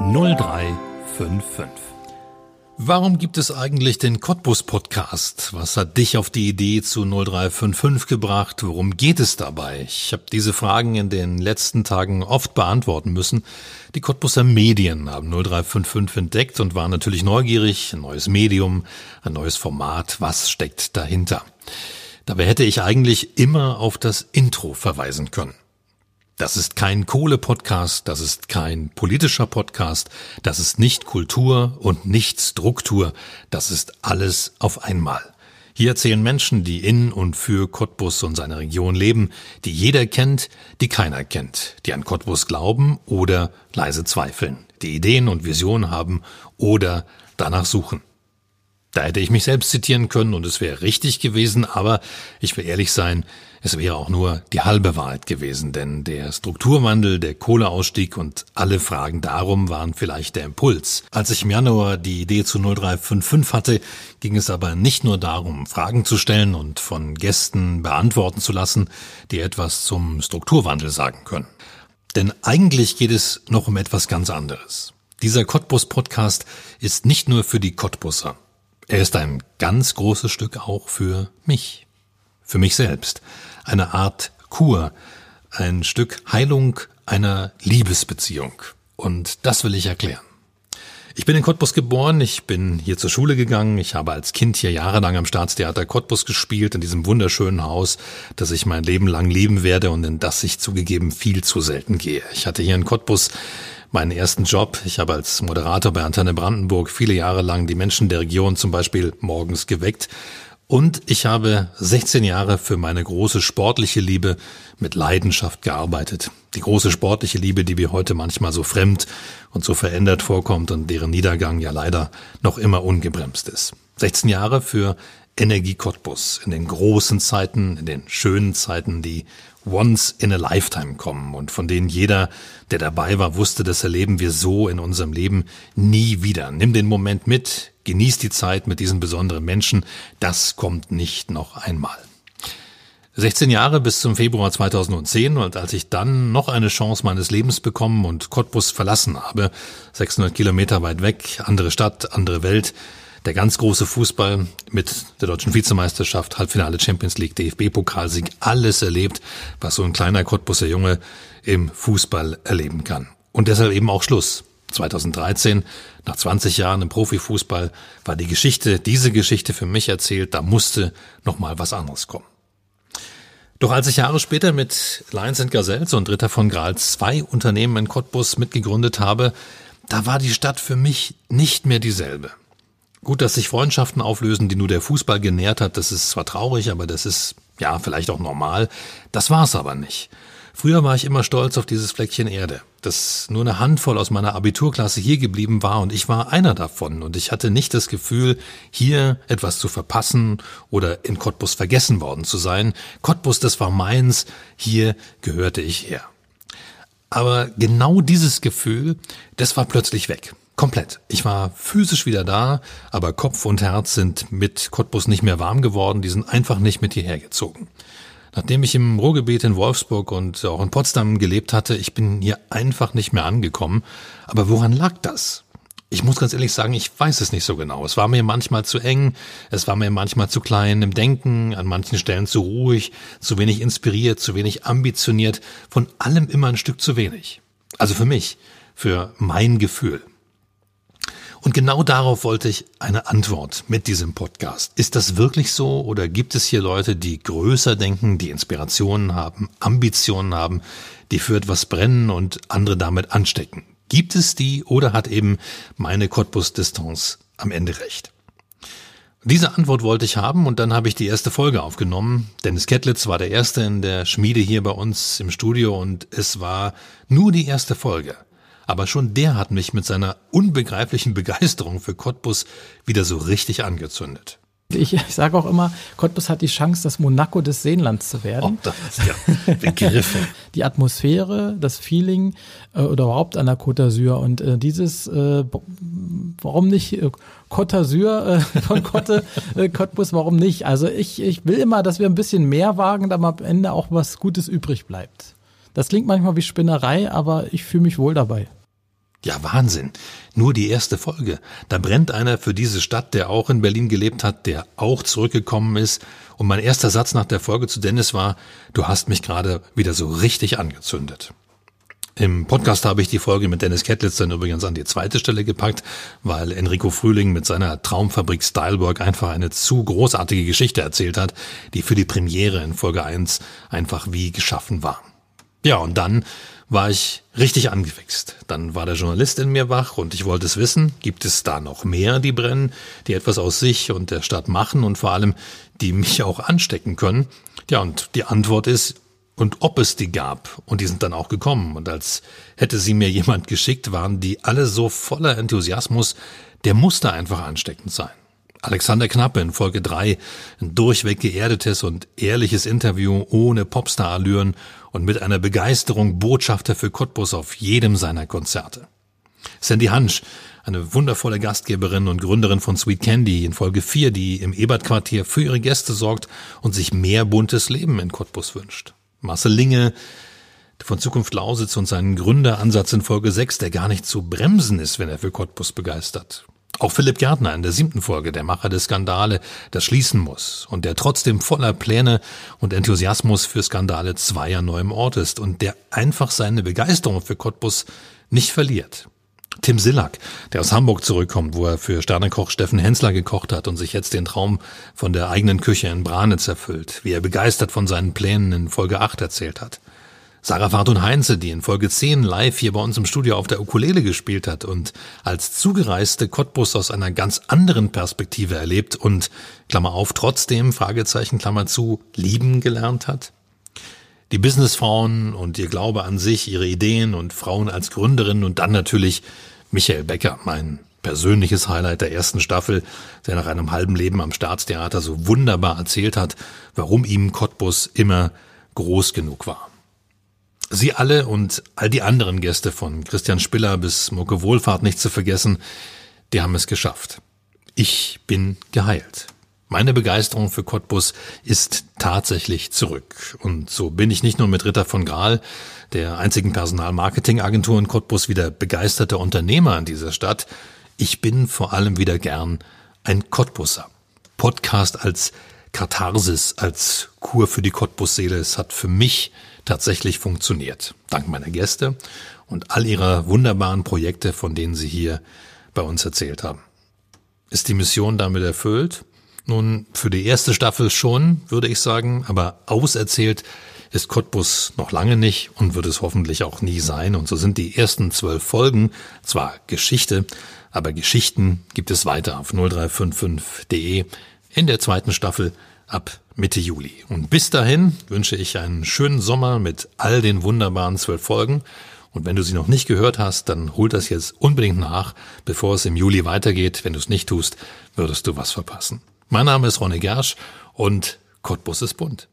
0355. Warum gibt es eigentlich den Cottbus Podcast? Was hat dich auf die Idee zu 0355 gebracht? Worum geht es dabei? Ich habe diese Fragen in den letzten Tagen oft beantworten müssen. Die Cottbuser Medien haben 0355 entdeckt und waren natürlich neugierig. Ein neues Medium, ein neues Format. Was steckt dahinter? Dabei hätte ich eigentlich immer auf das Intro verweisen können. Das ist kein Kohle-Podcast, das ist kein politischer Podcast, das ist nicht Kultur und nicht Struktur, das ist alles auf einmal. Hier erzählen Menschen, die in und für Cottbus und seine Region leben, die jeder kennt, die keiner kennt, die an Cottbus glauben oder leise zweifeln, die Ideen und Visionen haben oder danach suchen. Da hätte ich mich selbst zitieren können und es wäre richtig gewesen, aber ich will ehrlich sein, es wäre auch nur die halbe Wahrheit gewesen, denn der Strukturwandel, der Kohleausstieg und alle Fragen darum waren vielleicht der Impuls. Als ich im Januar die Idee zu 0355 hatte, ging es aber nicht nur darum, Fragen zu stellen und von Gästen beantworten zu lassen, die etwas zum Strukturwandel sagen können. Denn eigentlich geht es noch um etwas ganz anderes. Dieser Cottbus-Podcast ist nicht nur für die Cottbusser. Er ist ein ganz großes Stück auch für mich, für mich selbst. Eine Art Kur, ein Stück Heilung einer Liebesbeziehung. Und das will ich erklären. Ich bin in Cottbus geboren, ich bin hier zur Schule gegangen, ich habe als Kind hier jahrelang am Staatstheater Cottbus gespielt, in diesem wunderschönen Haus, das ich mein Leben lang lieben werde und in das ich zugegeben viel zu selten gehe. Ich hatte hier in Cottbus meinen ersten Job. Ich habe als Moderator bei Antenne Brandenburg viele Jahre lang die Menschen der Region zum Beispiel morgens geweckt. Und ich habe 16 Jahre für meine große sportliche Liebe mit Leidenschaft gearbeitet. Die große sportliche Liebe, die mir heute manchmal so fremd und so verändert vorkommt und deren Niedergang ja leider noch immer ungebremst ist. 16 Jahre für Energie Cottbus in den großen Zeiten, in den schönen Zeiten, die once in a lifetime kommen und von denen jeder, der dabei war, wusste, das erleben wir so in unserem Leben nie wieder. Nimm den Moment mit, genieß die Zeit mit diesen besonderen Menschen, das kommt nicht noch einmal. 16 Jahre bis zum Februar 2010 und als ich dann noch eine Chance meines Lebens bekommen und Cottbus verlassen habe, 600 Kilometer weit weg, andere Stadt, andere Welt, der ganz große Fußball mit der deutschen Vizemeisterschaft, Halbfinale Champions League, DFB-Pokalsieg, alles erlebt, was so ein kleiner Cottbuser Junge im Fußball erleben kann. Und deshalb eben auch Schluss. 2013, nach 20 Jahren im Profifußball, war die Geschichte, diese Geschichte für mich erzählt, da musste noch mal was anderes kommen. Doch als ich Jahre später mit Lions Gazelles und Ritter von Graal zwei Unternehmen in Cottbus mitgegründet habe, da war die Stadt für mich nicht mehr dieselbe. Gut, dass sich Freundschaften auflösen, die nur der Fußball genährt hat, das ist zwar traurig, aber das ist ja vielleicht auch normal. Das war's aber nicht. Früher war ich immer stolz auf dieses Fleckchen Erde, dass nur eine Handvoll aus meiner Abiturklasse hier geblieben war und ich war einer davon und ich hatte nicht das Gefühl, hier etwas zu verpassen oder in Cottbus vergessen worden zu sein. Cottbus, das war meins, hier gehörte ich her. Aber genau dieses Gefühl, das war plötzlich weg. Komplett. Ich war physisch wieder da, aber Kopf und Herz sind mit Cottbus nicht mehr warm geworden, die sind einfach nicht mit hierher gezogen. Nachdem ich im Ruhrgebiet in Wolfsburg und auch in Potsdam gelebt hatte, ich bin hier einfach nicht mehr angekommen. Aber woran lag das? Ich muss ganz ehrlich sagen, ich weiß es nicht so genau. Es war mir manchmal zu eng, es war mir manchmal zu klein im Denken, an manchen Stellen zu ruhig, zu wenig inspiriert, zu wenig ambitioniert, von allem immer ein Stück zu wenig. Also für mich, für mein Gefühl. Und genau darauf wollte ich eine Antwort mit diesem Podcast. Ist das wirklich so oder gibt es hier Leute, die größer denken, die Inspirationen haben, Ambitionen haben, die für etwas brennen und andere damit anstecken? Gibt es die oder hat eben meine Cottbus-Distanz am Ende recht? Diese Antwort wollte ich haben und dann habe ich die erste Folge aufgenommen. Dennis Kettlitz war der Erste in der Schmiede hier bei uns im Studio und es war nur die erste Folge. Aber schon der hat mich mit seiner unbegreiflichen Begeisterung für Cottbus wieder so richtig angezündet. Ich, ich sage auch immer, Cottbus hat die Chance, das Monaco des Seenlands zu werden. Oh, das ist ja Begriffe. die Atmosphäre, das Feeling äh, oder überhaupt an der Côte d'Azur und äh, dieses, äh, warum nicht äh, Côte d'Azur äh, von Cotte, äh, Cottbus, warum nicht? Also ich, ich will immer, dass wir ein bisschen mehr wagen, damit am Ende auch was Gutes übrig bleibt. Das klingt manchmal wie Spinnerei, aber ich fühle mich wohl dabei. Ja, Wahnsinn. Nur die erste Folge. Da brennt einer für diese Stadt, der auch in Berlin gelebt hat, der auch zurückgekommen ist. Und mein erster Satz nach der Folge zu Dennis war, du hast mich gerade wieder so richtig angezündet. Im Podcast habe ich die Folge mit Dennis Kettlitz dann übrigens an die zweite Stelle gepackt, weil Enrico Frühling mit seiner Traumfabrik Stylework einfach eine zu großartige Geschichte erzählt hat, die für die Premiere in Folge 1 einfach wie geschaffen war. Ja, und dann war ich richtig angefixt. Dann war der Journalist in mir wach und ich wollte es wissen, gibt es da noch mehr, die brennen, die etwas aus sich und der Stadt machen und vor allem, die mich auch anstecken können? Ja, und die Antwort ist, und ob es die gab. Und die sind dann auch gekommen. Und als hätte sie mir jemand geschickt, waren die alle so voller Enthusiasmus, der musste einfach ansteckend sein. Alexander Knappe in Folge 3, ein durchweg geerdetes und ehrliches Interview ohne Popstar-Allüren und mit einer Begeisterung Botschafter für Cottbus auf jedem seiner Konzerte. Sandy Hansch, eine wundervolle Gastgeberin und Gründerin von Sweet Candy in Folge 4, die im Ebert-Quartier für ihre Gäste sorgt und sich mehr buntes Leben in Cottbus wünscht. Marcel Linge von Zukunft Lausitz und seinen Gründeransatz in Folge 6, der gar nicht zu bremsen ist, wenn er für Cottbus begeistert. Auch Philipp Gärtner in der siebten Folge, der Macher des Skandale, das schließen muss und der trotzdem voller Pläne und Enthusiasmus für Skandale zweier neuem Ort ist und der einfach seine Begeisterung für Cottbus nicht verliert. Tim Sillack, der aus Hamburg zurückkommt, wo er für Sternekoch Steffen Hensler gekocht hat und sich jetzt den Traum von der eigenen Küche in Branitz erfüllt, wie er begeistert von seinen Plänen in Folge 8 erzählt hat. Sarah Fartun Heinze, die in Folge 10 live hier bei uns im Studio auf der Ukulele gespielt hat und als zugereiste Cottbus aus einer ganz anderen Perspektive erlebt und, Klammer auf, trotzdem, Fragezeichen, Klammer zu, lieben gelernt hat. Die Businessfrauen und ihr Glaube an sich, ihre Ideen und Frauen als Gründerin und dann natürlich Michael Becker, mein persönliches Highlight der ersten Staffel, der nach einem halben Leben am Staatstheater so wunderbar erzählt hat, warum ihm Cottbus immer groß genug war. Sie alle und all die anderen Gäste von Christian Spiller bis Mucke Wohlfahrt nicht zu vergessen, die haben es geschafft. Ich bin geheilt. Meine Begeisterung für Cottbus ist tatsächlich zurück. Und so bin ich nicht nur mit Ritter von Graal, der einzigen Personalmarketingagentur in Cottbus, wieder begeisterter Unternehmer in dieser Stadt. Ich bin vor allem wieder gern ein Cottbusser. Podcast als Katharsis, als Kur für die Cottbus-Seele. Es hat für mich tatsächlich funktioniert. Dank meiner Gäste und all ihrer wunderbaren Projekte, von denen sie hier bei uns erzählt haben. Ist die Mission damit erfüllt? Nun, für die erste Staffel schon, würde ich sagen, aber auserzählt ist Cottbus noch lange nicht und wird es hoffentlich auch nie sein. Und so sind die ersten zwölf Folgen zwar Geschichte, aber Geschichten gibt es weiter auf 0355.de in der zweiten Staffel ab Mitte Juli. Und bis dahin wünsche ich einen schönen Sommer mit all den wunderbaren zwölf Folgen. Und wenn du sie noch nicht gehört hast, dann hol das jetzt unbedingt nach, bevor es im Juli weitergeht. Wenn du es nicht tust, würdest du was verpassen. Mein Name ist Ronny Gersch und Cottbus ist bunt.